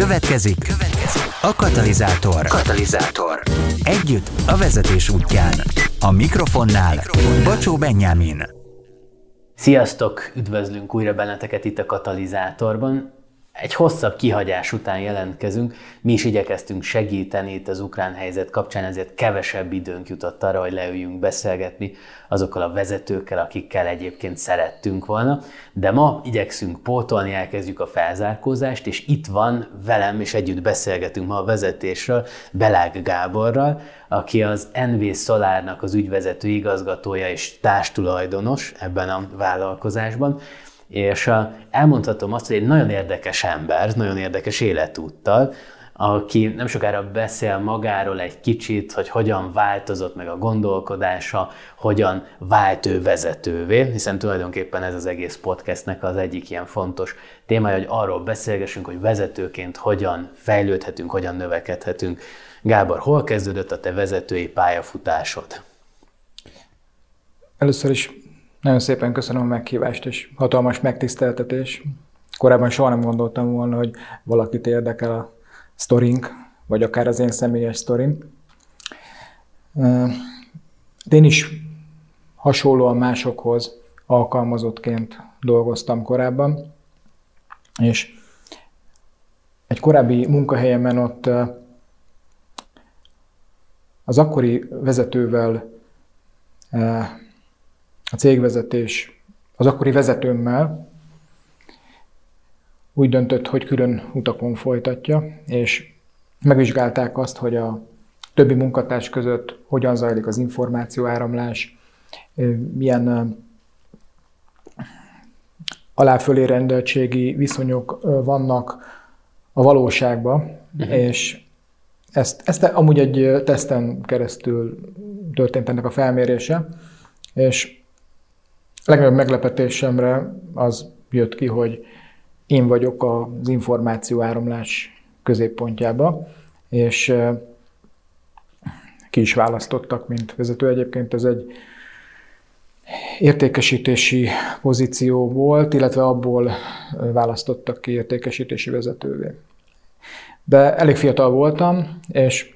Következik, következik a katalizátor. Katalizátor. Együtt a vezetés útján. A mikrofonnál, mikrofonnál. Bacsó Benyámin. Sziasztok! Üdvözlünk újra benneteket itt a katalizátorban egy hosszabb kihagyás után jelentkezünk. Mi is igyekeztünk segíteni itt az ukrán helyzet kapcsán, ezért kevesebb időnk jutott arra, hogy leüljünk beszélgetni azokkal a vezetőkkel, akikkel egyébként szerettünk volna. De ma igyekszünk pótolni, elkezdjük a felzárkózást, és itt van velem, és együtt beszélgetünk ma a vezetésről, Belág Gáborral, aki az NV Solárnak az ügyvezető igazgatója és társtulajdonos ebben a vállalkozásban és elmondhatom azt, hogy egy nagyon érdekes ember, nagyon érdekes életúttal, aki nem sokára beszél magáról egy kicsit, hogy hogyan változott meg a gondolkodása, hogyan vált ő vezetővé, hiszen tulajdonképpen ez az egész podcastnek az egyik ilyen fontos témája, hogy arról beszélgessünk, hogy vezetőként hogyan fejlődhetünk, hogyan növekedhetünk. Gábor, hol kezdődött a te vezetői pályafutásod? Először is nagyon szépen köszönöm a meghívást, és hatalmas megtiszteltetés. Korábban soha nem gondoltam volna, hogy valakit érdekel a sztorink, vagy akár az én személyes sztorim. Én is hasonlóan másokhoz alkalmazottként dolgoztam korábban, és egy korábbi munkahelyemen ott az akkori vezetővel a cégvezetés az akkori vezetőmmel úgy döntött, hogy külön utakon folytatja, és megvizsgálták azt, hogy a többi munkatárs között hogyan zajlik az információáramlás, milyen aláfölé rendeltségi viszonyok vannak a valóságban, uh-huh. és ezt, ezt amúgy egy teszten keresztül történt ennek a felmérése, és a legnagyobb meglepetésemre az jött ki, hogy én vagyok az információáramlás középpontjába, és ki is választottak, mint vezető. Egyébként ez egy értékesítési pozíció volt, illetve abból választottak ki értékesítési vezetővé. De elég fiatal voltam, és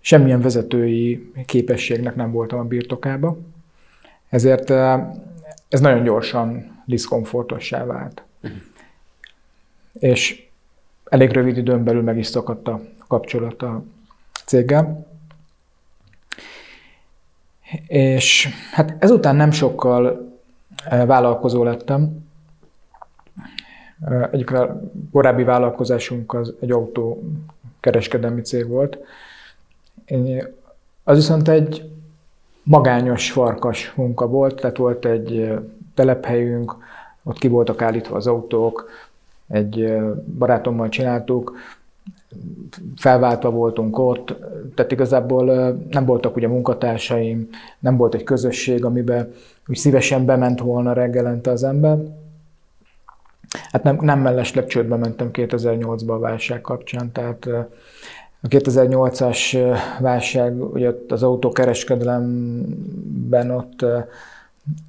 semmilyen vezetői képességnek nem voltam a birtokába. Ezért ez nagyon gyorsan diszkomfortossá vált. És elég rövid időn belül meg is szakadt a kapcsolat a céggel. És hát ezután nem sokkal vállalkozó lettem. Egyik korábbi vállalkozásunk az egy autó kereskedelmi cég volt. Az viszont egy magányos, farkas munka volt, tehát volt egy telephelyünk, ott ki voltak állítva az autók, egy barátommal csináltuk, felváltva voltunk ott, tehát igazából nem voltak ugye munkatársaim, nem volt egy közösség, amiben úgy szívesen bement volna reggelente az ember. Hát nem, nem mellesleg csődbe mentem 2008-ban a válság kapcsán, tehát a 2008-as válság, ugye az autókereskedelemben ott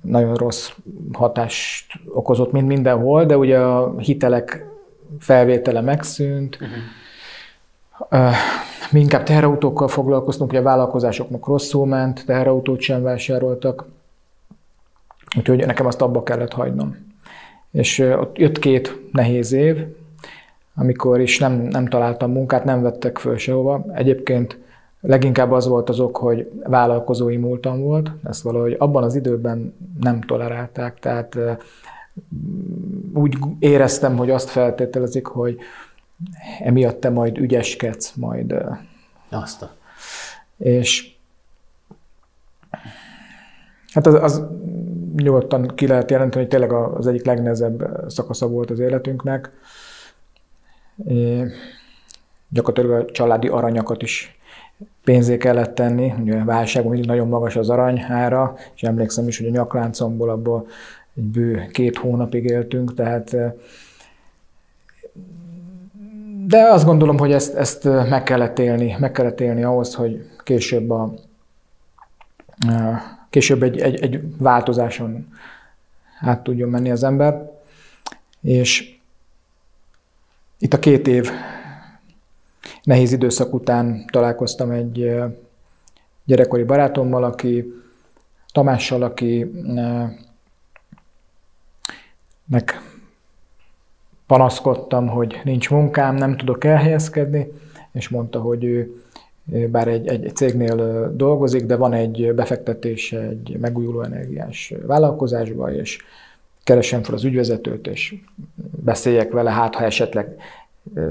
nagyon rossz hatást okozott, mint mindenhol, de ugye a hitelek felvétele megszűnt, uh-huh. mi inkább teherautókkal foglalkoztunk, ugye a vállalkozásoknak rosszul ment, teherautót sem vásároltak, úgyhogy nekem azt abba kellett hagynom. És ott jött két nehéz év, amikor is nem, nem találtam munkát, nem vettek föl sehova. Egyébként leginkább az volt az ok, hogy vállalkozói múltam volt, ezt valahogy abban az időben nem tolerálták, tehát úgy éreztem, hogy azt feltételezik, hogy emiatt te majd ügyeskedsz, majd... Azt a... És hát az, az nyugodtan ki lehet jelenteni, hogy tényleg az egyik legnehezebb szakasza volt az életünknek gyakorlatilag a családi aranyakat is pénzé kellett tenni. Ugye a válságban mindig nagyon magas az aranyára, és emlékszem is, hogy a nyakláncomból abból egy bő két hónapig éltünk, tehát de azt gondolom, hogy ezt, ezt meg kellett élni, meg kellett élni ahhoz, hogy később, a, később egy, egy, egy változáson át tudjon menni az ember. És Itt a két év nehéz időszak után találkoztam egy gyerekkori barátommal, aki Tamással, aki meg panaszkodtam, hogy nincs munkám, nem tudok elhelyezkedni, és mondta, hogy ő bár egy, egy cégnél dolgozik, de van egy befektetés egy megújuló energiás vállalkozásba, és keresem fel az ügyvezetőt, és beszéljek vele, hát ha esetleg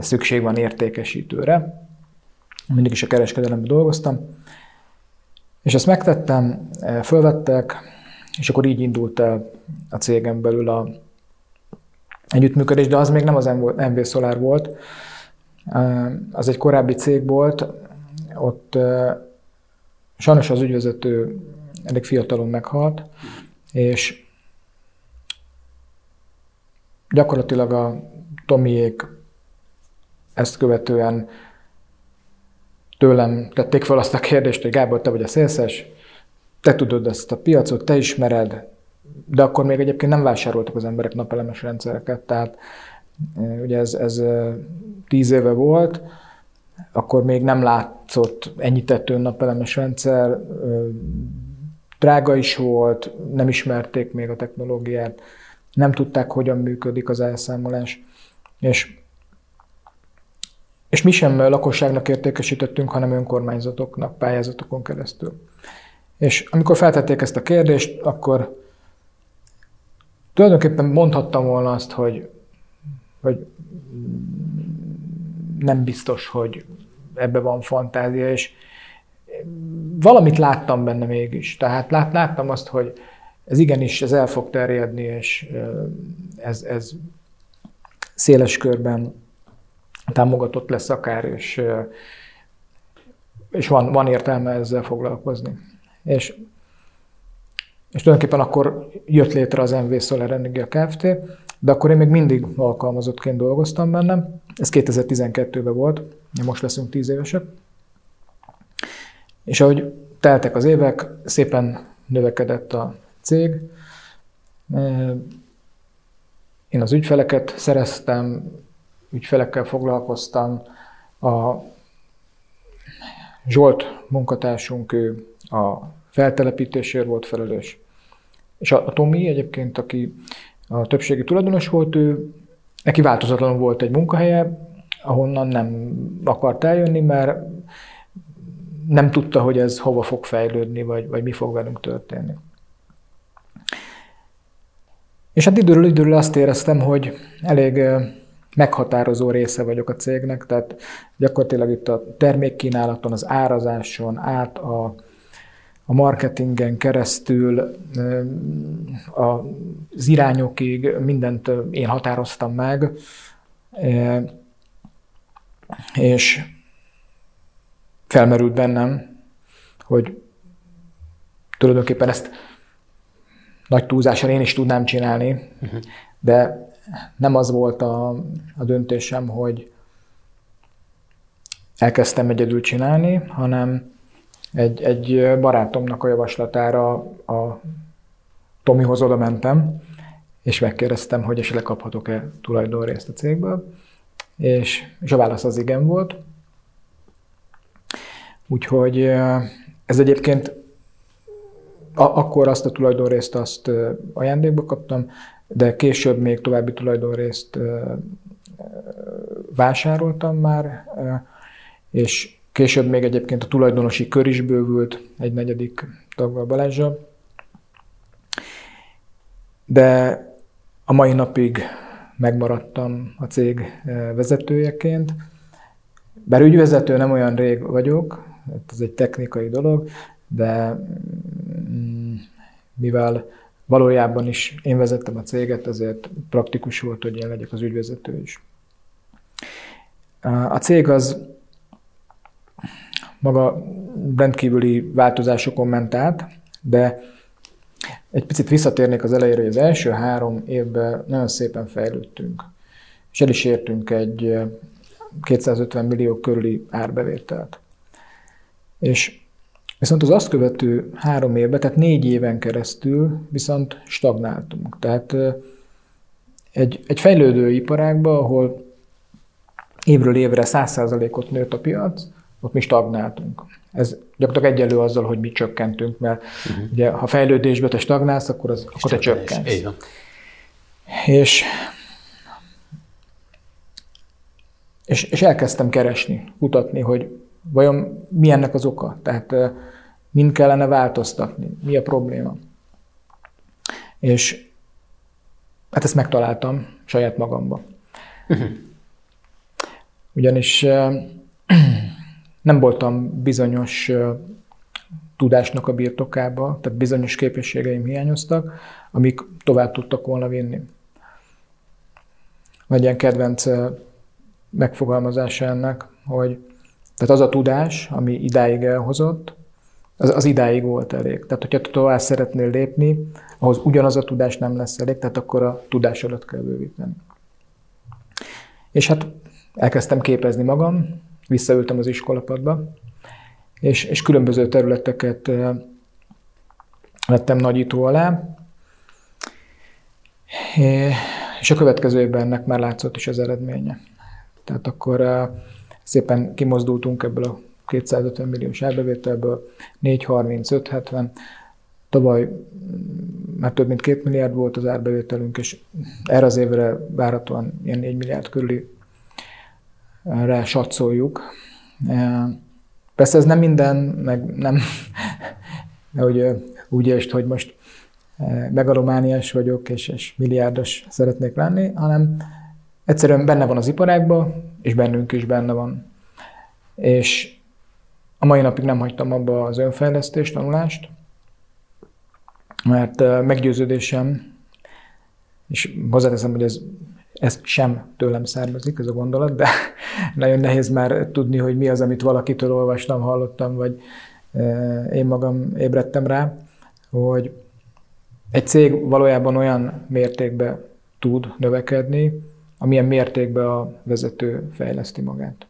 szükség van értékesítőre. Mindig is a kereskedelemben dolgoztam. És ezt megtettem, fölvettek, és akkor így indult el a cégem belül a együttműködés, de az még nem az MV Solar volt, az egy korábbi cég volt, ott sajnos az ügyvezető elég fiatalon meghalt, és gyakorlatilag a Tomiék ezt követően tőlem tették fel azt a kérdést, hogy Gábor, te vagy a szélszes, te tudod ezt a piacot, te ismered, de akkor még egyébként nem vásároltak az emberek napelemes rendszereket, tehát ugye ez, ez tíz éve volt, akkor még nem látszott ennyi tetőn napelemes rendszer, drága is volt, nem ismerték még a technológiát, nem tudták, hogyan működik az elszámolás, és és mi sem lakosságnak értékesítettünk, hanem önkormányzatoknak, pályázatokon keresztül. És amikor feltették ezt a kérdést, akkor tulajdonképpen mondhattam volna azt, hogy, hogy nem biztos, hogy ebbe van fantázia, és valamit láttam benne mégis. Tehát lát, láttam azt, hogy ez igenis, ez el fog terjedni, és ez, ez széles körben támogatott lesz akár, és, és van, van értelme ezzel foglalkozni. És, és tulajdonképpen akkor jött létre az MV Solar Energia Kft., de akkor én még mindig alkalmazottként dolgoztam bennem. Ez 2012-ben volt, most leszünk 10 évesek. És ahogy teltek az évek, szépen növekedett a cég. Én az ügyfeleket szereztem, ügyfelekkel foglalkoztam. A Zsolt munkatársunk, ő a feltelepítésért volt felelős. És a, Tomi egyébként, aki a többségi tulajdonos volt, ő, neki változatlanul volt egy munkahelye, ahonnan nem akart eljönni, mert nem tudta, hogy ez hova fog fejlődni, vagy, vagy mi fog velünk történni. És hát időről időről azt éreztem, hogy elég meghatározó része vagyok a cégnek, tehát gyakorlatilag itt a termékkínálaton, az árazáson át a, a marketingen keresztül az irányokig mindent én határoztam meg, és felmerült bennem, hogy tulajdonképpen ezt nagy túlzással én is tudnám csinálni, de nem az volt a, a döntésem, hogy elkezdtem egyedül csinálni, hanem egy, egy barátomnak a javaslatára a Tomihoz oda mentem, és megkérdeztem, hogy esetleg kaphatok-e tulajdonrészt a cégből, és, és a válasz az igen volt. Úgyhogy ez egyébként akkor azt a tulajdonrészt azt ajándékba kaptam, de később még további tulajdonrészt vásároltam már, és később még egyébként a tulajdonosi kör is bővült egy negyedik taggal Balázsra. De a mai napig megmaradtam a cég vezetőjeként. Bár ügyvezető nem olyan rég vagyok, ez egy technikai dolog, de mm, mivel valójában is én vezettem a céget, ezért praktikus volt, hogy én legyek az ügyvezető is. A cég az maga rendkívüli változásokon ment át, de egy picit visszatérnék az elejére, hogy az első három évben nagyon szépen fejlődtünk, és el is értünk egy 250 millió körüli árbevételt. És Viszont az azt követő három évben, tehát négy éven keresztül viszont stagnáltunk. Tehát egy, egy fejlődő iparágban, ahol évről évre 100%-ot nőtt a piac, ott mi stagnáltunk. Ez gyakorlatilag egyelő azzal, hogy mi csökkentünk, mert uh-huh. ugye, ha fejlődésbe te stagnálsz, akkor, az, akkor te csökkensz. És, és, és elkezdtem keresni, kutatni, hogy vajon mi ennek az oka, tehát mind kellene változtatni, mi a probléma. És hát ezt megtaláltam saját magamba. Uh-huh. Ugyanis nem voltam bizonyos tudásnak a birtokába, tehát bizonyos képességeim hiányoztak, amik tovább tudtak volna vinni. Vagy ilyen kedvenc megfogalmazása ennek, hogy tehát az a tudás, ami idáig elhozott, az, az idáig volt elég. Tehát, hogyha tovább szeretnél lépni, ahhoz ugyanaz a tudás nem lesz elég, tehát akkor a tudásodat kell bővíteni. És hát elkezdtem képezni magam, visszaültem az iskolapadba, és, és különböző területeket lettem nagyító alá, és a következő évben ennek már látszott is az eredménye. Tehát akkor szépen kimozdultunk ebből a 250 milliós árbevételből, 4-30-5-70, Tavaly mm, már több mint 2 milliárd volt az árbevételünk, és erre az évre várhatóan ilyen 4 milliárd körüli rá satszoljuk. Persze ez nem minden, meg nem, hogy úgy értsd, hogy most megalomániás vagyok, és, és milliárdos szeretnék lenni, hanem egyszerűen benne van az iparágban, és bennünk is benne van. És a mai napig nem hagytam abba az önfejlesztést, tanulást, mert meggyőződésem, és hozzáteszem, hogy ez ez sem tőlem származik, ez a gondolat, de nagyon nehéz már tudni, hogy mi az, amit valakitől olvastam, hallottam, vagy én magam ébredtem rá, hogy egy cég valójában olyan mértékben tud növekedni, amilyen mértékben a vezető fejleszti magát.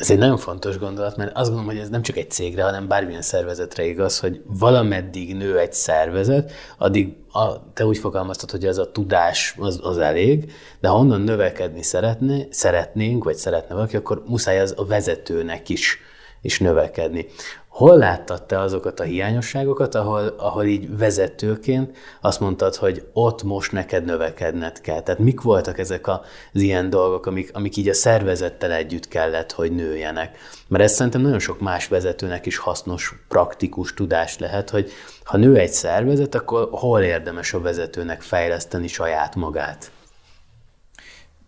Ez egy nagyon fontos gondolat, mert azt gondolom, hogy ez nem csak egy cégre, hanem bármilyen szervezetre igaz, hogy valameddig nő egy szervezet, addig a, te úgy fogalmaztad, hogy ez a tudás az, az elég, de ha onnan növekedni szeretné, szeretnénk, vagy szeretne valaki, akkor muszáj az a vezetőnek is, is növekedni. Hol láttad te azokat a hiányosságokat, ahol, ahol így vezetőként azt mondtad, hogy ott most neked növekedned kell? Tehát mik voltak ezek az ilyen dolgok, amik, amik így a szervezettel együtt kellett, hogy nőjenek? Mert ez szerintem nagyon sok más vezetőnek is hasznos, praktikus tudás lehet, hogy ha nő egy szervezet, akkor hol érdemes a vezetőnek fejleszteni saját magát?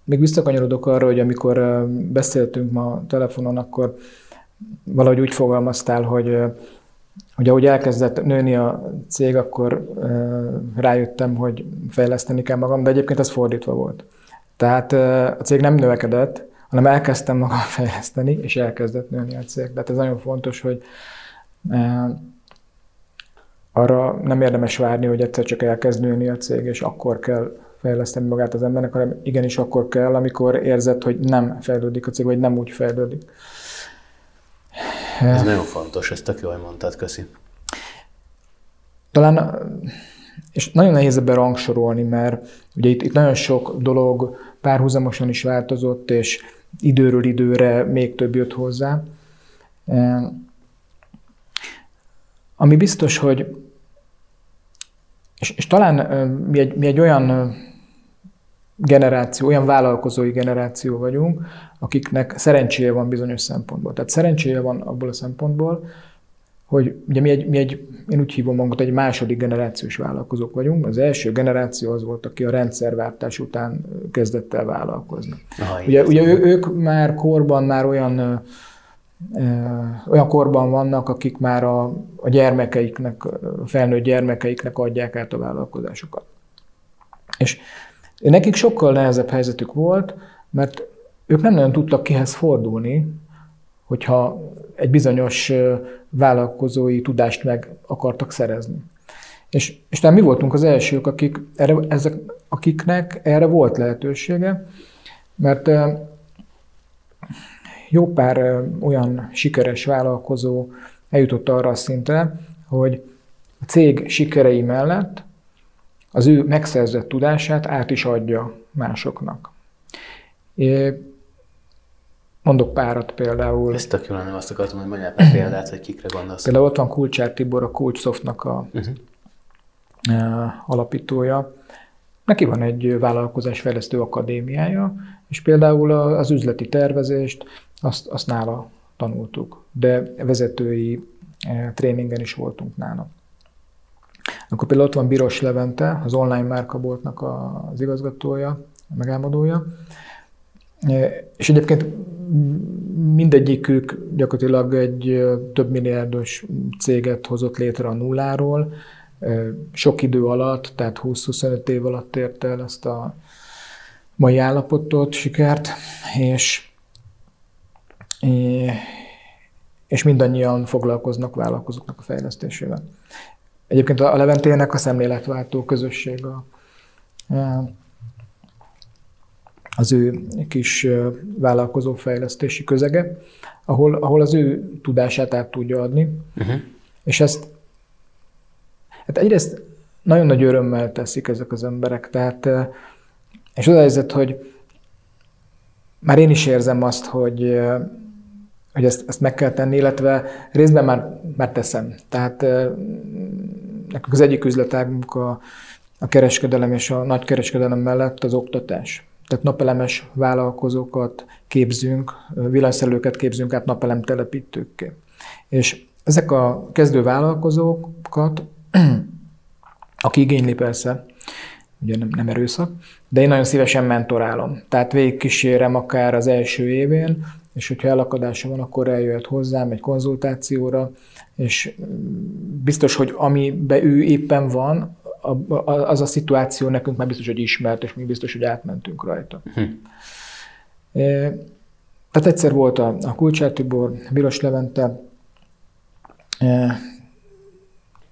Még visszakanyarodok arra, hogy amikor beszéltünk ma telefonon, akkor valahogy úgy fogalmaztál, hogy, hogy ahogy elkezdett nőni a cég, akkor rájöttem, hogy fejleszteni kell magam, de egyébként ez fordítva volt. Tehát a cég nem növekedett, hanem elkezdtem magam fejleszteni, és elkezdett nőni a cég. Tehát ez nagyon fontos, hogy arra nem érdemes várni, hogy egyszer csak elkezd nőni a cég, és akkor kell fejleszteni magát az embernek, hanem igenis akkor kell, amikor érzed, hogy nem fejlődik a cég, vagy nem úgy fejlődik. Ez nagyon fontos, ezt tök jól mondtad, köszi. Talán, és nagyon nehéz ebben rangsorolni, mert ugye itt, itt nagyon sok dolog párhuzamosan is változott, és időről időre még több jött hozzá. Ami biztos, hogy és, és talán mi egy, mi egy olyan generáció, olyan vállalkozói generáció vagyunk, akiknek szerencséje van bizonyos szempontból. Tehát szerencséje van abból a szempontból, hogy ugye mi egy, mi egy, én úgy hívom magunkat, egy második generációs vállalkozók vagyunk. Az első generáció az volt, aki a rendszerváltás után kezdett el vállalkozni. Aha, ugye, ugye ő, ők már korban már olyan olyan korban vannak, akik már a, a gyermekeiknek, a felnőtt gyermekeiknek adják át a vállalkozásokat. És nekik sokkal nehezebb helyzetük volt, mert ők nem nagyon tudtak kihez fordulni, hogyha egy bizonyos vállalkozói tudást meg akartak szerezni. És, és tehát mi voltunk az elsők, akik erre, ezek, akiknek erre volt lehetősége, mert jó pár olyan sikeres vállalkozó eljutott arra a szintre, hogy a cég sikerei mellett az ő megszerzett tudását át is adja másoknak. Mondok párat például. Ez tök jó lenne, azt akartam, hogy mondjál pár példát, hogy kikre gondolsz. Például ott van Kulcsár Tibor, a Kulcsoftnak a uh-huh. alapítója. Neki van egy vállalkozásfejlesztő akadémiája, és például az üzleti tervezést azt, azt nála tanultuk, de vezetői tréningen is voltunk nála. Akkor például ott van Biros Levente, az online márkaboltnak az igazgatója, a megálmodója, és egyébként mindegyikük gyakorlatilag egy több milliárdos céget hozott létre a nulláról, sok idő alatt, tehát 20-25 év alatt ért el ezt a mai állapotot, sikert, és, és mindannyian foglalkoznak vállalkozóknak a fejlesztésével. Egyébként a Leventének a szemléletváltó közösség a, az ő kis vállalkozófejlesztési közege, ahol, ahol az ő tudását át tudja adni, uh-huh. és ezt hát egyrészt nagyon nagy örömmel teszik ezek az emberek, tehát és az a helyzet, hogy már én is érzem azt, hogy, hogy ezt, ezt meg kell tenni, illetve részben már, már teszem. Tehát nekünk az egyik üzletágunk a, a kereskedelem és a nagykereskedelem mellett az oktatás. Tehát napelemes vállalkozókat képzünk, villanyszerelőket képzünk át napelem telepítőkké. És ezek a kezdő vállalkozókat, aki igényli persze, ugye nem, nem erőszak, de én nagyon szívesen mentorálom. Tehát végigkísérem akár az első évén, és hogyha elakadása van, akkor eljöhet hozzám egy konzultációra, és biztos, hogy amiben ő éppen van, az a szituáció nekünk már biztos, hogy ismert, és mi biztos, hogy átmentünk rajta. Hm. Tehát egyszer volt a, a Kulcsár Tibor, Biros Levente,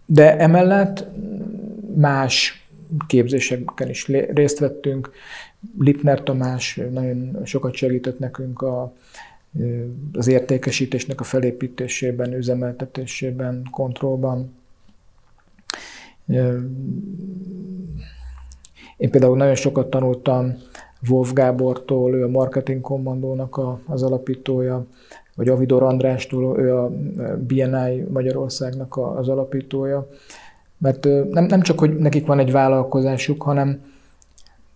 de emellett más képzéseken is részt vettünk. Lipner Tamás nagyon sokat segített nekünk a, az értékesítésnek a felépítésében, üzemeltetésében, kontrollban. Én például nagyon sokat tanultam Wolf Gábortól, ő a Marketing Kommandónak a, az alapítója, vagy Avidor Andrástól, ő a BNI Magyarországnak a, az alapítója. Mert nem, nem csak, hogy nekik van egy vállalkozásuk, hanem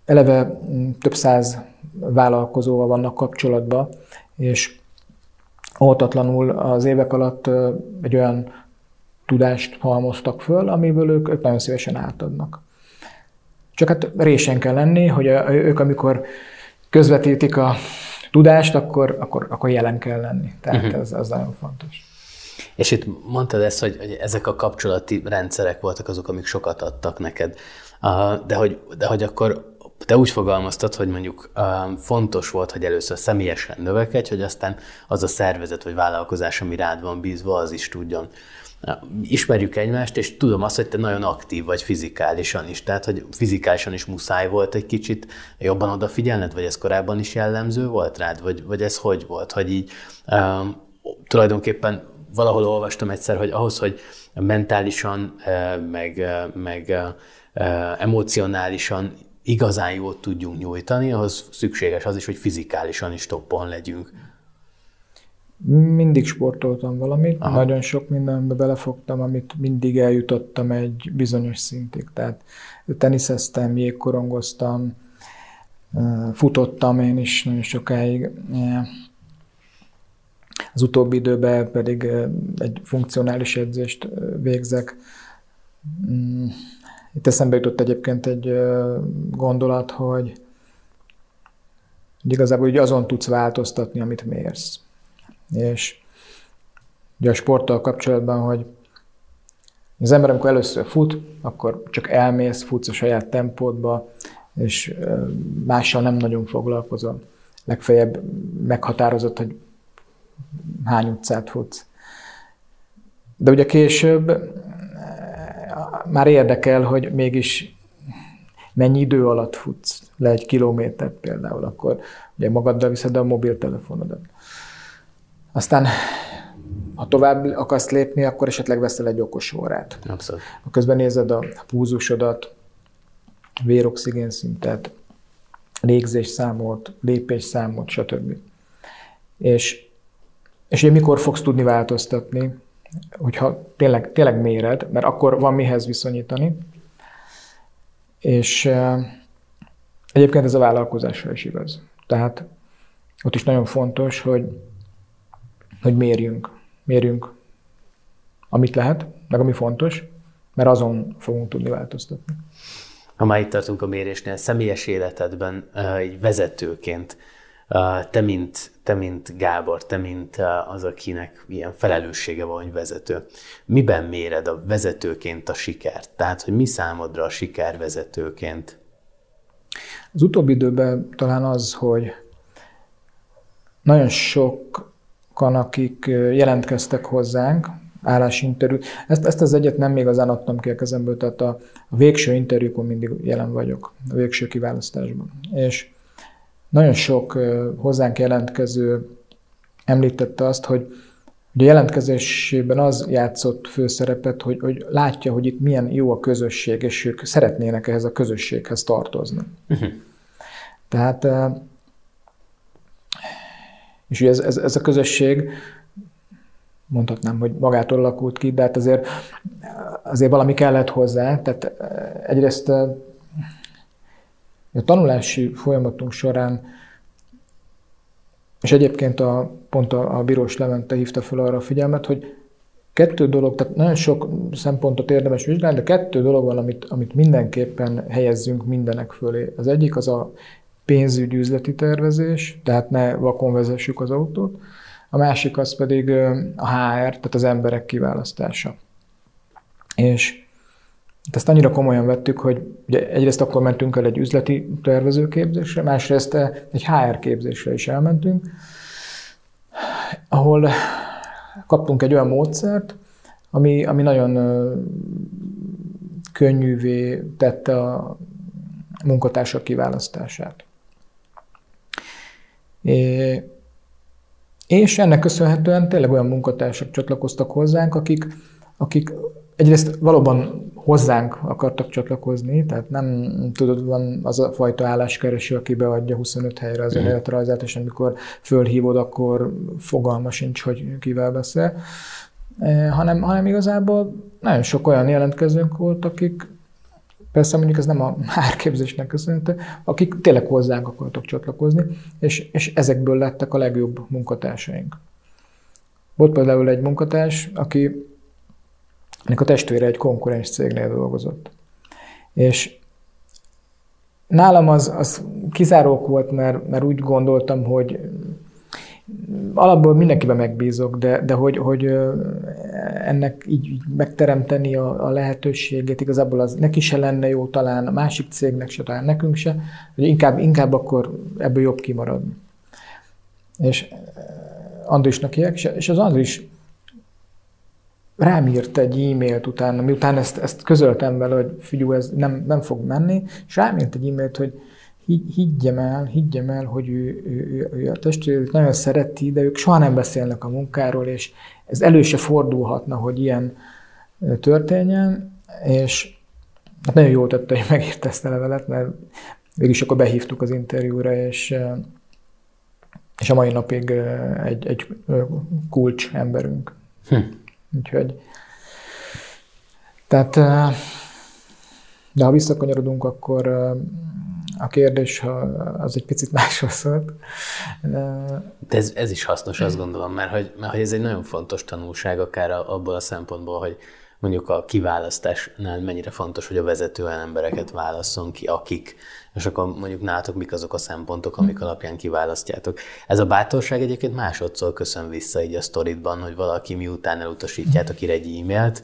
eleve mm, több száz vállalkozóval vannak kapcsolatban, és óhatatlanul az évek alatt egy olyan tudást halmoztak föl, amiből ők, ők nagyon szívesen átadnak. Csak hát résen kell lenni, hogy a, ők amikor közvetítik a tudást, akkor, akkor, akkor jelen kell lenni. Tehát uh-huh. ez, ez nagyon fontos. És itt mondtad ezt, hogy, hogy ezek a kapcsolati rendszerek voltak azok, amik sokat adtak neked. De hogy, de hogy akkor te úgy fogalmaztad, hogy mondjuk fontos volt, hogy először személyesen növekedj, hogy aztán az a szervezet vagy vállalkozás, ami rád van bízva, az is tudjon. Ismerjük egymást, és tudom azt, hogy te nagyon aktív vagy fizikálisan is, tehát hogy fizikálisan is muszáj volt egy kicsit jobban odafigyelned, vagy ez korábban is jellemző volt rád, vagy, vagy ez hogy volt, hogy így um, tulajdonképpen valahol olvastam egyszer, hogy ahhoz, hogy mentálisan, meg, meg emocionálisan igazán jót tudjunk nyújtani, ahhoz szükséges az is, hogy fizikálisan is toppon legyünk. Mindig sportoltam valamit, Aha. nagyon sok mindenbe belefogtam, amit mindig eljutottam egy bizonyos szintig. Tehát teniszeztem, jégkorongoztam, futottam én is nagyon sokáig. Az utóbbi időben pedig egy funkcionális edzést végzek. Itt eszembe jutott egyébként egy gondolat, hogy, igazából hogy azon tudsz változtatni, amit mérsz. És ugye a sporttal kapcsolatban, hogy az ember, amikor először fut, akkor csak elmész, futsz a saját tempódba, és mással nem nagyon foglalkozol. Legfeljebb meghatározott, hogy hány utcát futsz. De ugye később már érdekel, hogy mégis mennyi idő alatt futsz le egy kilométert például, akkor ugye magaddal viszed a mobiltelefonodat. Aztán ha tovább akarsz lépni, akkor esetleg veszel egy okos órát. Abszolút. Közben nézed a púzusodat, véroxigén szintet, légzésszámot, lépésszámot, stb. És, és ugye mikor fogsz tudni változtatni, hogyha tényleg, tényleg méred, mert akkor van mihez viszonyítani. És egyébként ez a vállalkozásra is igaz. Tehát ott is nagyon fontos, hogy, hogy mérjünk. Mérjünk, amit lehet, meg ami fontos, mert azon fogunk tudni változtatni. Ha már itt tartunk a mérésnél, személyes életedben egy vezetőként, te mint, te mint Gábor, te mint az, akinek ilyen felelőssége van, hogy vezető, miben méred a vezetőként a sikert? Tehát, hogy mi számodra a siker vezetőként? Az utóbbi időben talán az, hogy nagyon sokan, akik jelentkeztek hozzánk, állásinterjú. Ezt, ezt az egyet nem igazán adtam ki a kezemből, tehát a, a végső interjúkon mindig jelen vagyok, a végső kiválasztásban. És nagyon sok hozzánk jelentkező említette azt, hogy a jelentkezésében az játszott főszerepet, hogy, hogy látja, hogy itt milyen jó a közösség, és ők szeretnének ehhez a közösséghez tartozni. Uh-huh. Tehát, és ez, ez, ez a közösség mondhatnám, hogy magától alakult ki, de hát azért, azért valami kellett hozzá. Tehát eh, egyrészt a tanulási folyamatunk során, és egyébként a, pont a, a bírós Levente hívta fel arra a figyelmet, hogy kettő dolog, tehát nagyon sok szempontot érdemes vizsgálni, de kettő dolog van, amit, amit mindenképpen helyezzünk mindenek fölé. Az egyik az a pénzügyi üzleti tervezés, tehát ne vakon vezessük az autót a másik az pedig a HR, tehát az emberek kiválasztása. És ezt annyira komolyan vettük, hogy ugye egyrészt akkor mentünk el egy üzleti tervezőképzésre, másrészt egy HR képzésre is elmentünk, ahol kaptunk egy olyan módszert, ami, ami nagyon könnyűvé tette a munkatársak kiválasztását. É, és ennek köszönhetően tényleg olyan munkatársak csatlakoztak hozzánk, akik, akik egyrészt valóban hozzánk akartak csatlakozni, tehát nem tudod, van az a fajta álláskereső, aki beadja 25 helyre az önéletrajzát, és amikor fölhívod, akkor fogalma sincs, hogy kivel beszél, e, hanem, hanem igazából nagyon sok olyan jelentkezőnk volt, akik Persze mondjuk ez nem a árképzésnek köszönhető, akik tényleg hozzánk akartak csatlakozni, és, és ezekből lettek a legjobb munkatársaink. Volt például egy munkatárs, aki a testvére egy konkurens cégnél dolgozott. És nálam az, az kizárók volt, mert, mert úgy gondoltam, hogy alapból mindenkiben megbízok, de, de hogy, hogy ennek így megteremteni a, a lehetőségét, igazából az neki se lenne jó, talán a másik cégnek se, talán nekünk se, hogy inkább, inkább akkor ebből jobb kimaradni. És Andrisnak hívják, és az Andris rám írt egy e-mailt utána, miután ezt, ezt közöltem vele, hogy figyú, ez nem, nem fog menni, és rám írt egy e-mailt, hogy higgyem el, higgyem el, hogy ő, ő, ő, ő a testvérét nagyon szereti, de ők soha nem beszélnek a munkáról, és ez elő se fordulhatna, hogy ilyen történjen, és hát nagyon jó tette, hogy megírta ezt a levelet, mert mégis akkor behívtuk az interjúra, és, és a mai napig egy, egy kulcs emberünk. Hm. Úgyhogy tehát de ha visszakanyarodunk, akkor a kérdés az egy picit másról szólt. De ez, ez is hasznos, azt gondolom, mert hogy, mert hogy ez egy nagyon fontos tanulság, akár abból a szempontból, hogy mondjuk a kiválasztásnál mennyire fontos, hogy a vezető embereket válasszon ki, akik, és akkor mondjuk nálatok mik azok a szempontok, amik alapján kiválasztjátok. Ez a bátorság egyébként másodszor köszön vissza így a sztoritban, hogy valaki miután elutasítjátok ír egy e-mailt,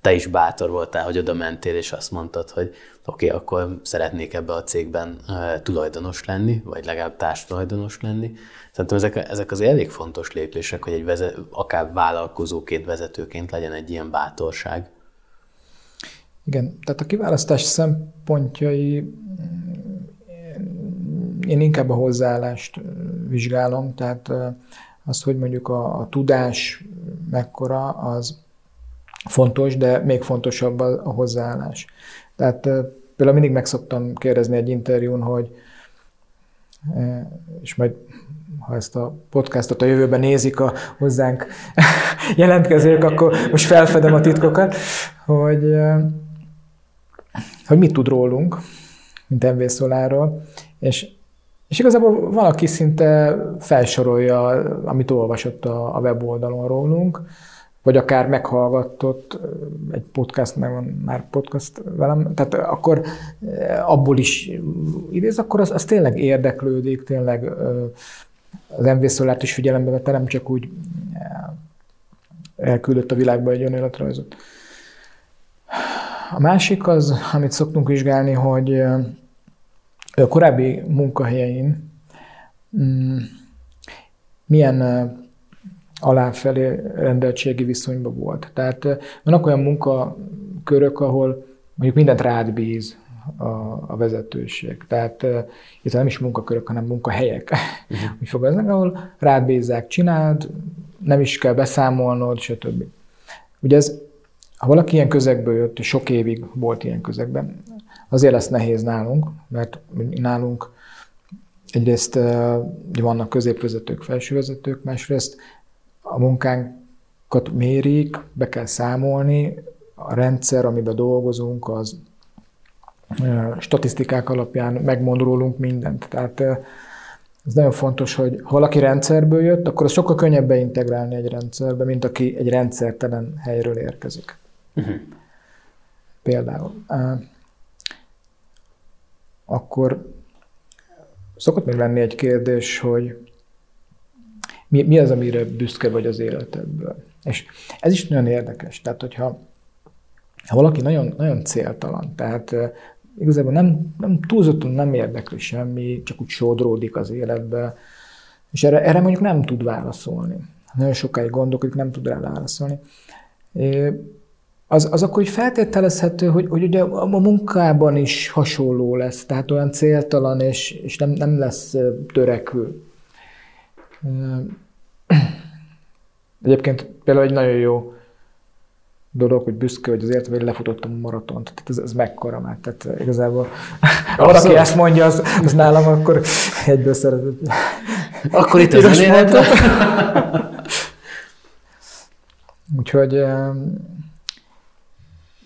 te is bátor voltál, hogy oda mentél, és azt mondtad, hogy oké, okay, akkor szeretnék ebbe a cégben uh, tulajdonos lenni, vagy legalább társtulajdonos lenni. Szerintem ezek, ezek az elég fontos lépések, hogy egy vezet, akár vállalkozóként, vezetőként legyen egy ilyen bátorság. Igen, tehát a kiválasztás szempontjai én inkább a hozzáállást vizsgálom, tehát az, hogy mondjuk a, a tudás mekkora, az fontos, de még fontosabb a, a hozzáállás. Tehát például mindig meg szoktam kérdezni egy interjún, hogy és majd ha ezt a podcastot a jövőben nézik a hozzánk jelentkezők, akkor most felfedem a titkokat, hogy, hogy mit tud rólunk, mint MV Solarról, és, és igazából valaki szinte felsorolja, amit olvasott a, a weboldalon rólunk, vagy akár meghallgatott egy podcast, meg van már podcast velem, tehát akkor abból is idéz, akkor az, az tényleg érdeklődik, tényleg az MV Solárt is figyelembe vette, nem csak úgy elküldött a világba egy önéletrajzot. A másik az, amit szoktunk vizsgálni, hogy a korábbi munkahelyein mm, milyen aláfelé rendeltségi viszonyban volt. Tehát vannak olyan munkakörök, ahol mondjuk mindent rád bíz a, a vezetőség. Tehát itt nem is munkakörök, hanem munkahelyek. Uh-huh. Úgy fogalmaznak, ahol rád bízzák, csináld, nem is kell beszámolnod, stb. Ugye ez, ha valaki ilyen közegből jött, és sok évig volt ilyen közegben, azért lesz nehéz nálunk, mert nálunk egyrészt vannak középvezetők, felsővezetők, másrészt a munkánkat mérik, be kell számolni, a rendszer, amiben dolgozunk, az statisztikák alapján megmond rólunk mindent. Tehát ez nagyon fontos, hogy ha valaki rendszerből jött, akkor az sokkal könnyebb beintegrálni egy rendszerbe, mint aki egy rendszertelen helyről érkezik. Uh-huh. Például. Akkor szokott még lenni egy kérdés, hogy mi, mi az, amire büszke vagy az életedből. És ez is nagyon érdekes. Tehát, hogyha ha valaki nagyon, nagyon céltalan, tehát igazából nem, nem túlzottan nem érdekli semmi, csak úgy sodródik az életbe, és erre, erre mondjuk nem tud válaszolni. Nagyon sokáig gondolkodik, nem tud rá válaszolni. Az, az akkor hogy feltételezhető, hogy, hogy ugye a munkában is hasonló lesz, tehát olyan céltalan, és, és nem, nem lesz törekvő. Egyébként például egy nagyon jó dolog, hogy büszke, hogy azért, hogy lefutottam a maratont. Tehát ez, ez mekkora már. Tehát igazából valaki ezt mondja, az, az nálam akkor egyből szeretett. Akkor itt az életben. Úgyhogy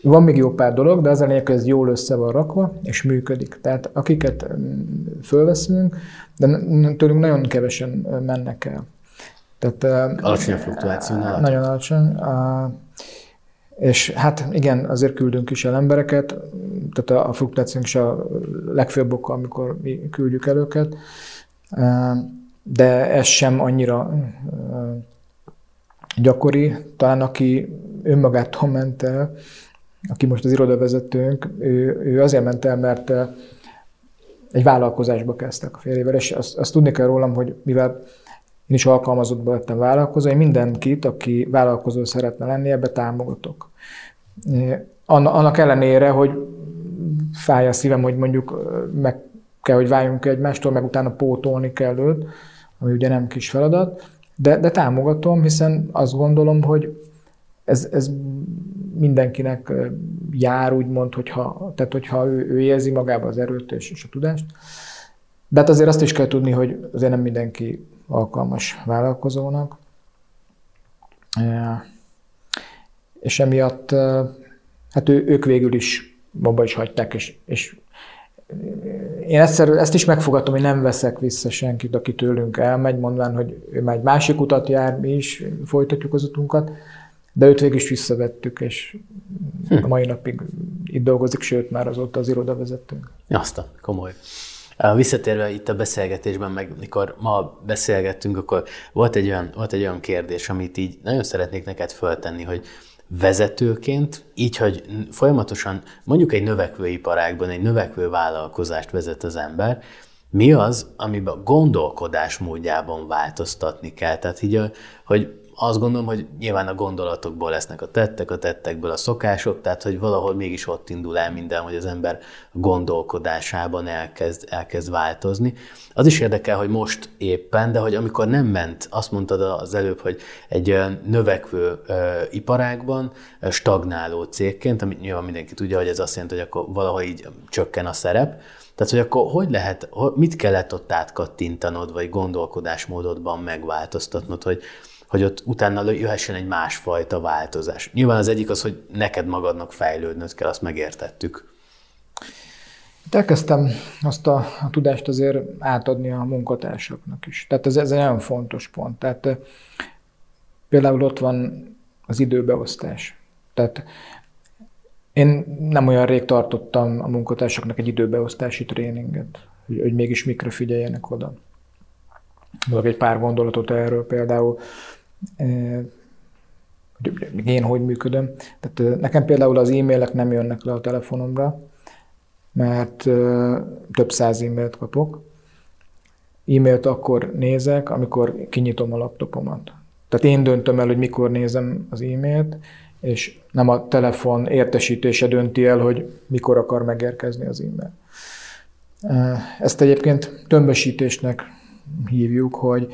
van még jó pár dolog, de az a lényeg, hogy ez jól össze van rakva, és működik. Tehát akiket fölveszünk, de tőlünk nagyon kevesen mennek el. Tehát, alacsony a fluktuáció nála? Nagyon alacsony. És hát igen, azért küldünk is el embereket, tehát a fluktuációnk is a legfőbb oka, amikor mi küldjük el őket, de ez sem annyira gyakori. Talán aki önmagától ment el, aki most az irodavezetőnk, ő, ő azért ment el, mert egy vállalkozásba kezdtek a férjével, és azt, azt tudni kell rólam, hogy mivel én is alkalmazottba lettem vállalkozó, én mindenkit, aki vállalkozó szeretne lenni, ebbe támogatok. Annak ellenére, hogy fáj a szívem, hogy mondjuk meg kell, hogy váljunk egymástól, meg utána pótolni kell őt, ami ugye nem kis feladat, de, de támogatom, hiszen azt gondolom, hogy ez, ez mindenkinek jár, úgymond, hogyha, tehát hogyha ő, ő érzi magába az erőt és, és a tudást. De hát azért azt is kell tudni, hogy azért nem mindenki alkalmas vállalkozónak. És emiatt hát ő, ők végül is abba is hagyták, és, és én egyszer, ezt is megfogadom, hogy nem veszek vissza senkit, aki tőlünk elmegy, mondván, hogy ő már egy másik utat jár, mi is folytatjuk az utunkat, de őt végül is visszavettük, és hm. a mai napig itt dolgozik, sőt már azóta az irodavezetőnk. Azt a komoly. Visszatérve itt a beszélgetésben, meg mikor ma beszélgettünk, akkor volt egy, olyan, volt egy olyan kérdés, amit így nagyon szeretnék neked föltenni, hogy vezetőként, így, hogy folyamatosan mondjuk egy növekvő iparágban, egy növekvő vállalkozást vezet az ember, mi az, amiben a gondolkodás módjában változtatni kell? Tehát így, hogy azt gondolom, hogy nyilván a gondolatokból lesznek a tettek, a tettekből a szokások, tehát hogy valahol mégis ott indul el minden, hogy az ember gondolkodásában elkezd, elkezd változni. Az is érdekel, hogy most éppen, de hogy amikor nem ment, azt mondtad az előbb, hogy egy növekvő iparágban, stagnáló cégként, amit nyilván mindenki tudja, hogy ez azt jelenti, hogy akkor valahol így csökken a szerep, Tehát, hogy akkor hogy lehet, mit kellett ott átkattintanod, vagy gondolkodásmódodban megváltoztatnod, hogy, hogy ott utána jöhessen egy másfajta változás. Nyilván az egyik az, hogy neked magadnak fejlődnöd kell, azt megértettük. Itt elkezdtem azt a, a tudást azért átadni a munkatársaknak is. Tehát ez, ez egy nagyon fontos pont. Tehát például ott van az időbeosztás. Tehát én nem olyan rég tartottam a munkatársaknak egy időbeosztási tréninget, hogy, hogy mégis mikre figyeljenek oda. Mondok egy pár gondolatot erről például, hogy én hogy működöm. Tehát nekem például az e-mailek nem jönnek le a telefonomra, mert több száz e-mailt kapok. E-mailt akkor nézek, amikor kinyitom a laptopomat. Tehát én döntöm el, hogy mikor nézem az e-mailt, és nem a telefon értesítése dönti el, hogy mikor akar megérkezni az e-mail. Ezt egyébként tömbösítésnek hívjuk, hogy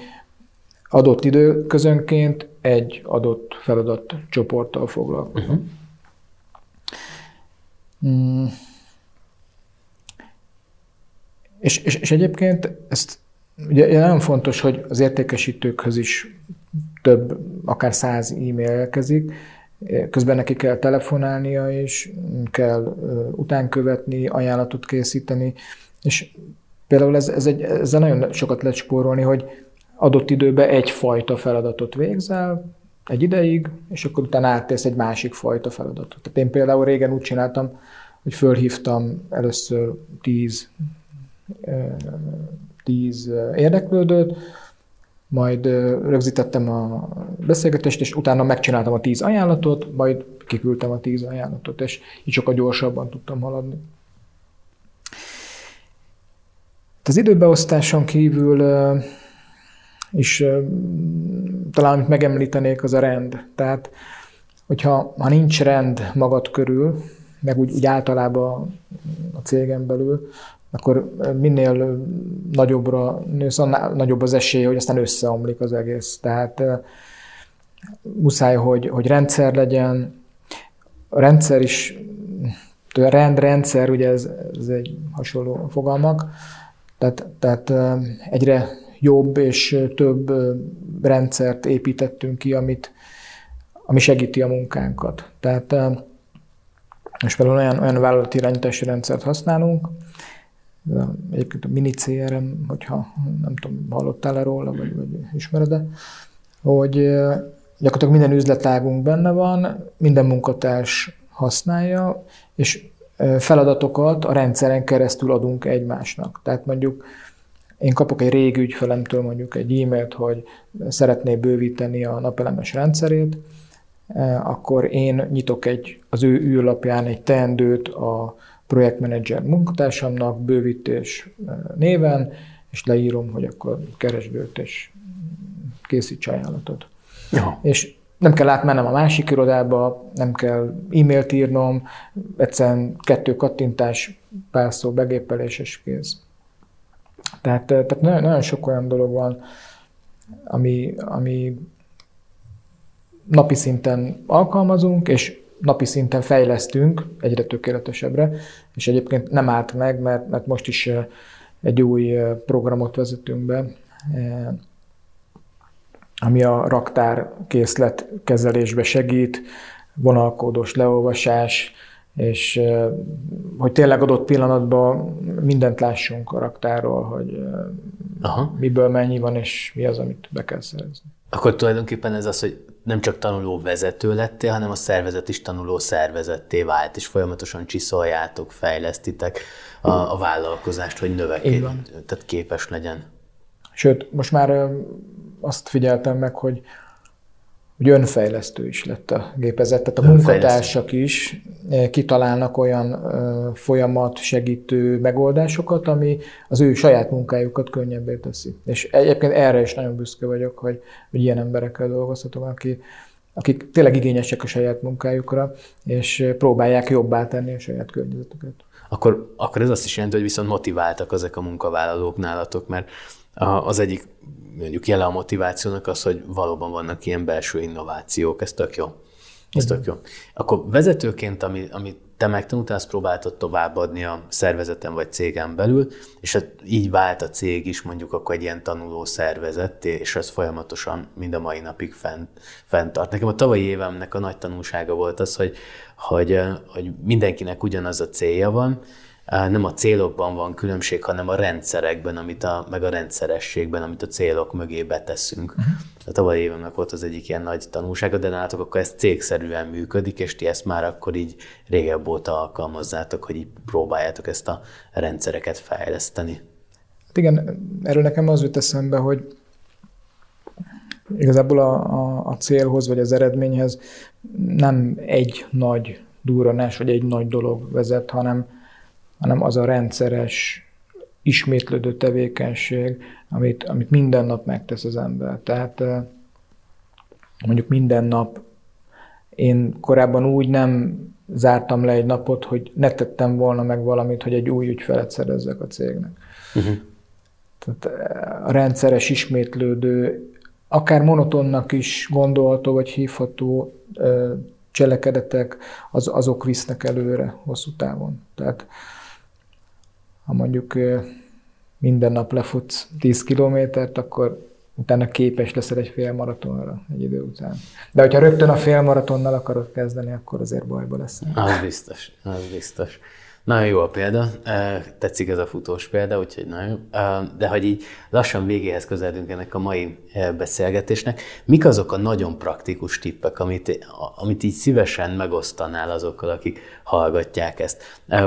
adott időközönként egy adott feladat csoporttal foglalkozom. Uh-huh. Mm. És, és, és egyébként ezt ugye nagyon fontos, hogy az értékesítőkhöz is több, akár száz e-mail érkezik, közben neki kell telefonálnia is, kell utánkövetni, ajánlatot készíteni, és például ez, ez egy, ezzel nagyon sokat lehet spórolni, hogy adott időben egyfajta feladatot végzel, egy ideig, és akkor utána áttérsz egy másik fajta feladatot. Tehát én például régen úgy csináltam, hogy fölhívtam először tíz, tíz érdeklődőt, majd rögzítettem a beszélgetést, és utána megcsináltam a tíz ajánlatot, majd kiküldtem a tíz ajánlatot, és így sokkal gyorsabban tudtam haladni. Az időbeosztáson kívül és talán amit megemlítenék, az a rend. Tehát, hogyha ha nincs rend magad körül, meg úgy, úgy általában a cégen belül, akkor minél nagyobbra nősz, annál nagyobb az esély, hogy aztán összeomlik az egész. Tehát muszáj, hogy, hogy rendszer legyen. A rendszer is, a rend, rendszer, ugye ez, ez egy hasonló fogalmak, tehát, tehát egyre jobb és több rendszert építettünk ki, amit, ami segíti a munkánkat. Tehát most például olyan, olyan vállalati irányítási rendszert használunk, egyébként a mini CRM, hogyha nem tudom, hallottál-e róla, vagy, vagy ismered-e, hogy gyakorlatilag minden üzletágunk benne van, minden munkatárs használja, és feladatokat a rendszeren keresztül adunk egymásnak. Tehát mondjuk én kapok egy régi ügyfelemtől mondjuk egy e-mailt, hogy szeretné bővíteni a napelemes rendszerét, e, akkor én nyitok egy, az ő űrlapján egy teendőt a projektmenedzser munkatársamnak bővítés e, néven, és leírom, hogy akkor keresd őt, és készíts ajánlatot. Ja. És nem kell átmennem a másik irodába, nem kell e-mailt írnom, egyszerűen kettő kattintás, pár szó begépelés, és kész. Tehát, tehát nagyon, nagyon sok olyan dolog van, ami, ami napi szinten alkalmazunk, és napi szinten fejlesztünk egyre tökéletesebbre, és egyébként nem állt meg, mert, mert most is egy új programot vezetünk be, ami a raktár készlet kezelésbe segít, vonalkódos leolvasás, és hogy tényleg adott pillanatban mindent lássunk a raktáról, hogy Aha. miből mennyi van, és mi az, amit be kell szerezni. Akkor tulajdonképpen ez az, hogy nem csak tanuló vezető lettél, hanem a szervezet is tanuló szervezetté vált, és folyamatosan csiszoljátok, fejlesztitek a, a vállalkozást, hogy növekedjen, tehát képes legyen. Sőt, most már azt figyeltem meg, hogy hogy önfejlesztő is lett a gépezet, tehát a munkatársak is eh, kitalálnak olyan eh, folyamat segítő megoldásokat, ami az ő saját munkájukat könnyebbé teszi. És egyébként erre is nagyon büszke vagyok, hogy, hogy ilyen emberekkel dolgozhatok, aki, akik tényleg igényesek a saját munkájukra, és próbálják jobbá tenni a saját környezetüket. Akkor, akkor ez azt is jelenti, hogy viszont motiváltak ezek a munkavállalók nálatok, mert az egyik mondjuk jele a motivációnak az, hogy valóban vannak ilyen belső innovációk, ez tök jó. Ez tök jó. Akkor vezetőként, ami, amit te megtanultál, azt próbáltad továbbadni a szervezeten vagy cégen belül, és hát így vált a cég is mondjuk akkor egy ilyen tanuló szervezet, és ez folyamatosan mind a mai napig fent, fenntart. Nekem a tavalyi évemnek a nagy tanulsága volt az, hogy, hogy, hogy mindenkinek ugyanaz a célja van, nem a célokban van különbség, hanem a rendszerekben, amit a, meg a rendszerességben, amit a célok mögé beteszünk. Uh-huh. A tavalyi évemnek volt az egyik ilyen nagy tanulsága, de nálatok akkor ez cégszerűen működik, és ti ezt már akkor így régebb óta alkalmazzátok, hogy így próbáljátok ezt a rendszereket fejleszteni. Hát igen, erről nekem az jut eszembe, hogy igazából a, a, a célhoz vagy az eredményhez nem egy nagy durranás vagy egy nagy dolog vezet, hanem hanem az a rendszeres, ismétlődő tevékenység, amit, amit minden nap megtesz az ember. Tehát mondjuk minden nap én korábban úgy nem zártam le egy napot, hogy ne tettem volna meg valamit, hogy egy új ügyfelet szerezzek a cégnek. Uh-huh. Tehát a rendszeres, ismétlődő, akár monotonnak is gondolható vagy hívható cselekedetek, az, azok visznek előre hosszú távon. Tehát ha mondjuk minden nap lefutsz 10 kilométert, akkor utána képes leszel egy félmaratonra egy idő után. De hogyha rögtön a félmaratonnal akarod kezdeni, akkor azért bajba lesz. Az biztos, az biztos. Nagyon jó a példa, tetszik ez a futós példa, úgyhogy nagyon De hogy így lassan végéhez közeledünk ennek a mai beszélgetésnek, mik azok a nagyon praktikus tippek, amit, amit így szívesen megosztanál azokkal, akik hallgatják ezt?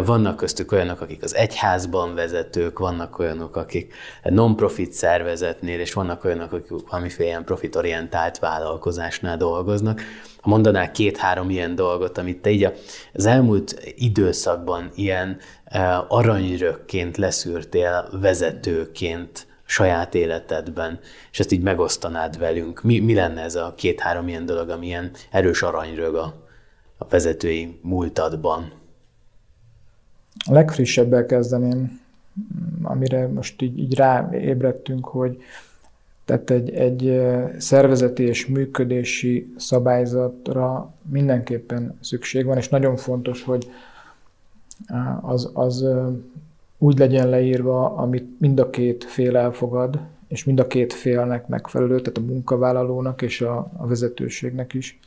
Vannak köztük olyanok, akik az egyházban vezetők, vannak olyanok, akik non-profit szervezetnél, és vannak olyanok, akik valamiféle ilyen profitorientált vállalkozásnál dolgoznak ha mondanál két-három ilyen dolgot, amit te így az elmúlt időszakban ilyen e, aranyrökként leszűrtél vezetőként saját életedben, és ezt így megosztanád velünk. Mi, mi lenne ez a két-három ilyen dolog, ami ilyen erős aranyrög a, a vezetői múltadban? A legfrissebbel kezdeném, amire most így, így ráébredtünk, hogy tehát egy, egy szervezeti és működési szabályzatra mindenképpen szükség van, és nagyon fontos, hogy az, az úgy legyen leírva, amit mind a két fél elfogad, és mind a két félnek megfelelő, tehát a munkavállalónak és a, a vezetőségnek is.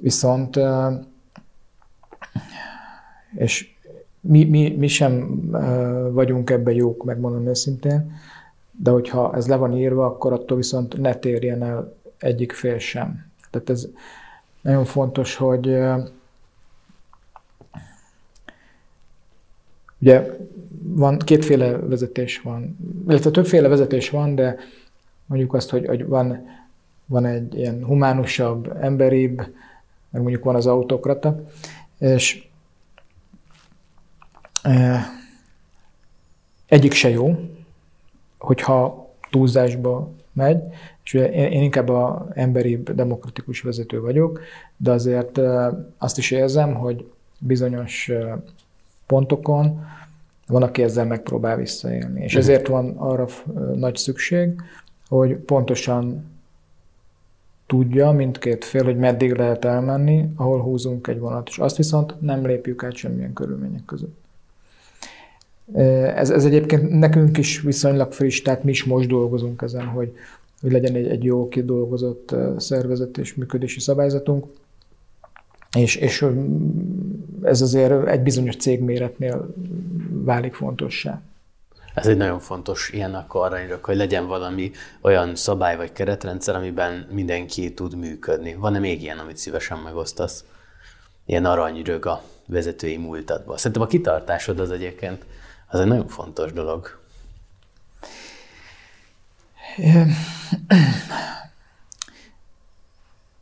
Viszont, és mi, mi, mi sem vagyunk ebben jók, megmondom őszintén, de hogyha ez le van írva, akkor attól viszont ne térjen el egyik fél sem. Tehát ez nagyon fontos, hogy ugye van, kétféle vezetés van, illetve többféle vezetés van, de mondjuk azt, hogy, hogy van, van egy ilyen humánusabb, emberibb, meg mondjuk van az autokrata, és egyik se jó, hogyha túlzásba megy, és ugye én, én inkább a emberi, demokratikus vezető vagyok, de azért azt is érzem, hogy bizonyos pontokon van, aki ezzel megpróbál visszaélni. És mhm. ezért van arra nagy szükség, hogy pontosan tudja mindkét fél, hogy meddig lehet elmenni, ahol húzunk egy vonat. És azt viszont nem lépjük át semmilyen körülmények között. Ez, ez egyébként nekünk is viszonylag friss, tehát mi is most dolgozunk ezen, hogy, hogy legyen egy, egy jó kidolgozott szervezet és működési szabályzatunk. És, és ez azért egy bizonyos cégméretnél válik fontossá. Ez egy nagyon fontos ilyen akkor aranyörök, hogy legyen valami olyan szabály vagy keretrendszer, amiben mindenki tud működni. Van-e még ilyen, amit szívesen megosztasz? Ilyen aranyrög a vezetői múltadban. Szerintem a kitartásod az egyébként az egy nagyon fontos dolog.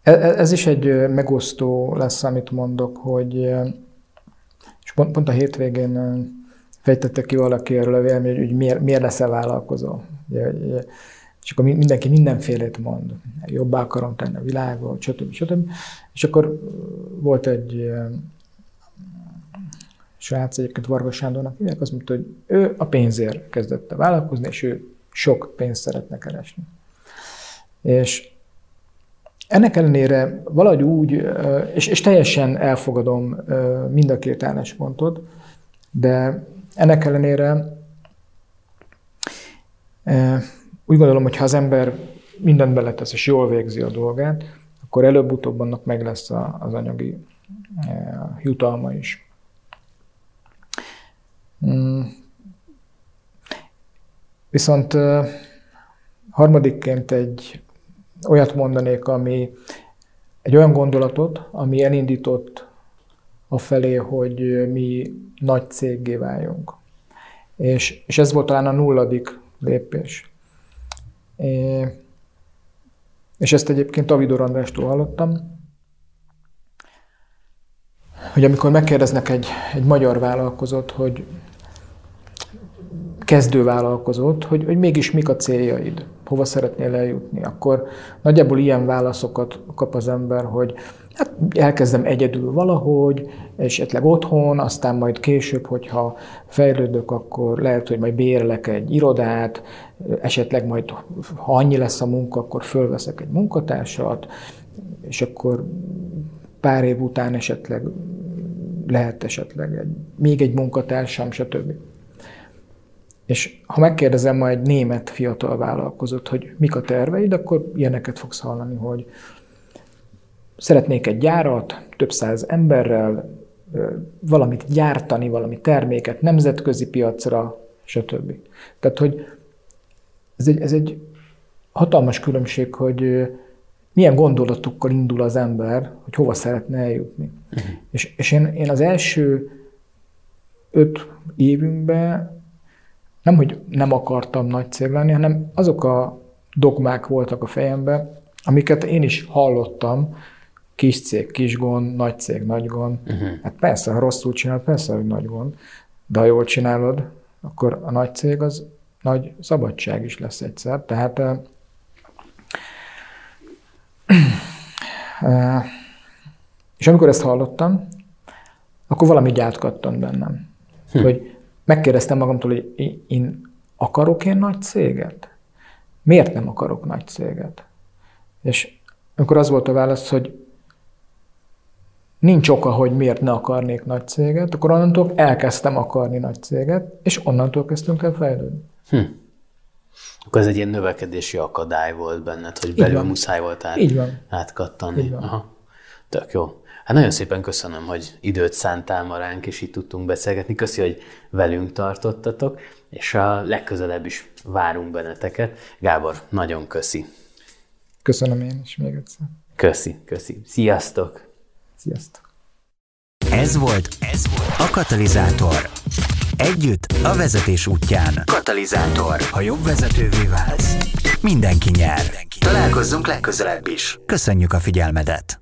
Ez is egy megosztó lesz, amit mondok, hogy és pont, pont a hétvégén fejtette ki valaki erről a vélemény, hogy miért, miért leszel vállalkozó. És akkor mindenki mindenfélét mond. Jobbá akarom tenni a világot, stb. stb. És akkor volt egy srác, egyébként Varga Sándornak hívják, azt mondta, hogy ő a pénzért kezdett el vállalkozni, és ő sok pénzt szeretne keresni. És ennek ellenére valahogy úgy, és, és teljesen elfogadom mind a két álláspontot, de ennek ellenére úgy gondolom, hogy ha az ember mindent beletesz és jól végzi a dolgát, akkor előbb-utóbb annak meg lesz az anyagi jutalma is. Mm. Viszont harmadikként egy olyat mondanék, ami egy olyan gondolatot, ami elindított a felé, hogy mi nagy céggé váljunk. És, és ez volt talán a nulladik lépés. És ezt egyébként Avidor Andrástól hallottam, hogy amikor megkérdeznek egy, egy magyar vállalkozót, hogy kezdő vállalkozót, hogy, hogy mégis mik a céljaid, hova szeretnél eljutni, akkor nagyjából ilyen válaszokat kap az ember, hogy hát elkezdem egyedül valahogy, esetleg otthon, aztán majd később, hogyha fejlődök, akkor lehet, hogy majd bérlek egy irodát, esetleg majd, ha annyi lesz a munka, akkor fölveszek egy munkatársat, és akkor pár év után esetleg lehet esetleg egy, még egy munkatársam, stb. És ha megkérdezem ma egy német fiatal vállalkozót, hogy mik a terveid, akkor ilyeneket fogsz hallani, hogy szeretnék egy gyárat, több száz emberrel, valamit gyártani, valami terméket nemzetközi piacra, stb. Tehát, hogy ez egy, ez egy hatalmas különbség, hogy milyen gondolatokkal indul az ember, hogy hova szeretne eljutni. Uh-huh. És, és én, én az első öt évünkben nem, hogy nem akartam nagy cég lenni, hanem azok a dogmák voltak a fejemben, amiket én is hallottam, kis cég, kis gond, nagy cég, nagy gond. Uh-huh. Hát persze, ha rosszul csinál, persze, hogy nagy gond, de ha jól csinálod, akkor a nagy cég az nagy szabadság is lesz egyszer. Tehát és amikor ezt hallottam, akkor valami gyátkattant bennem. Hm. Hogy megkérdeztem magamtól, hogy én akarok én nagy céget? Miért nem akarok nagy céget? És amikor az volt a válasz, hogy nincs oka, hogy miért ne akarnék nagy céget, akkor onnantól elkezdtem akarni nagy céget, és onnantól kezdtünk el fejlődni. Hm. Akkor ez egy ilyen növekedési akadály volt benned, hogy belül muszáj volt át, Így van. átkattanni. Így van. Aha. Tök jó. Hát nagyon szépen köszönöm, hogy időt szántál ma ránk, és itt tudtunk beszélgetni. Köszi, hogy velünk tartottatok, és a legközelebb is várunk benneteket. Gábor, nagyon köszi. Köszönöm én is még egyszer. Köszi, köszi. Sziasztok! Sziasztok! Ez volt, ez volt a Katalizátor. Együtt a vezetés útján. Katalizátor. Ha jobb vezetővé válsz, mindenki nyer. Találkozzunk legközelebb is. Köszönjük a figyelmedet!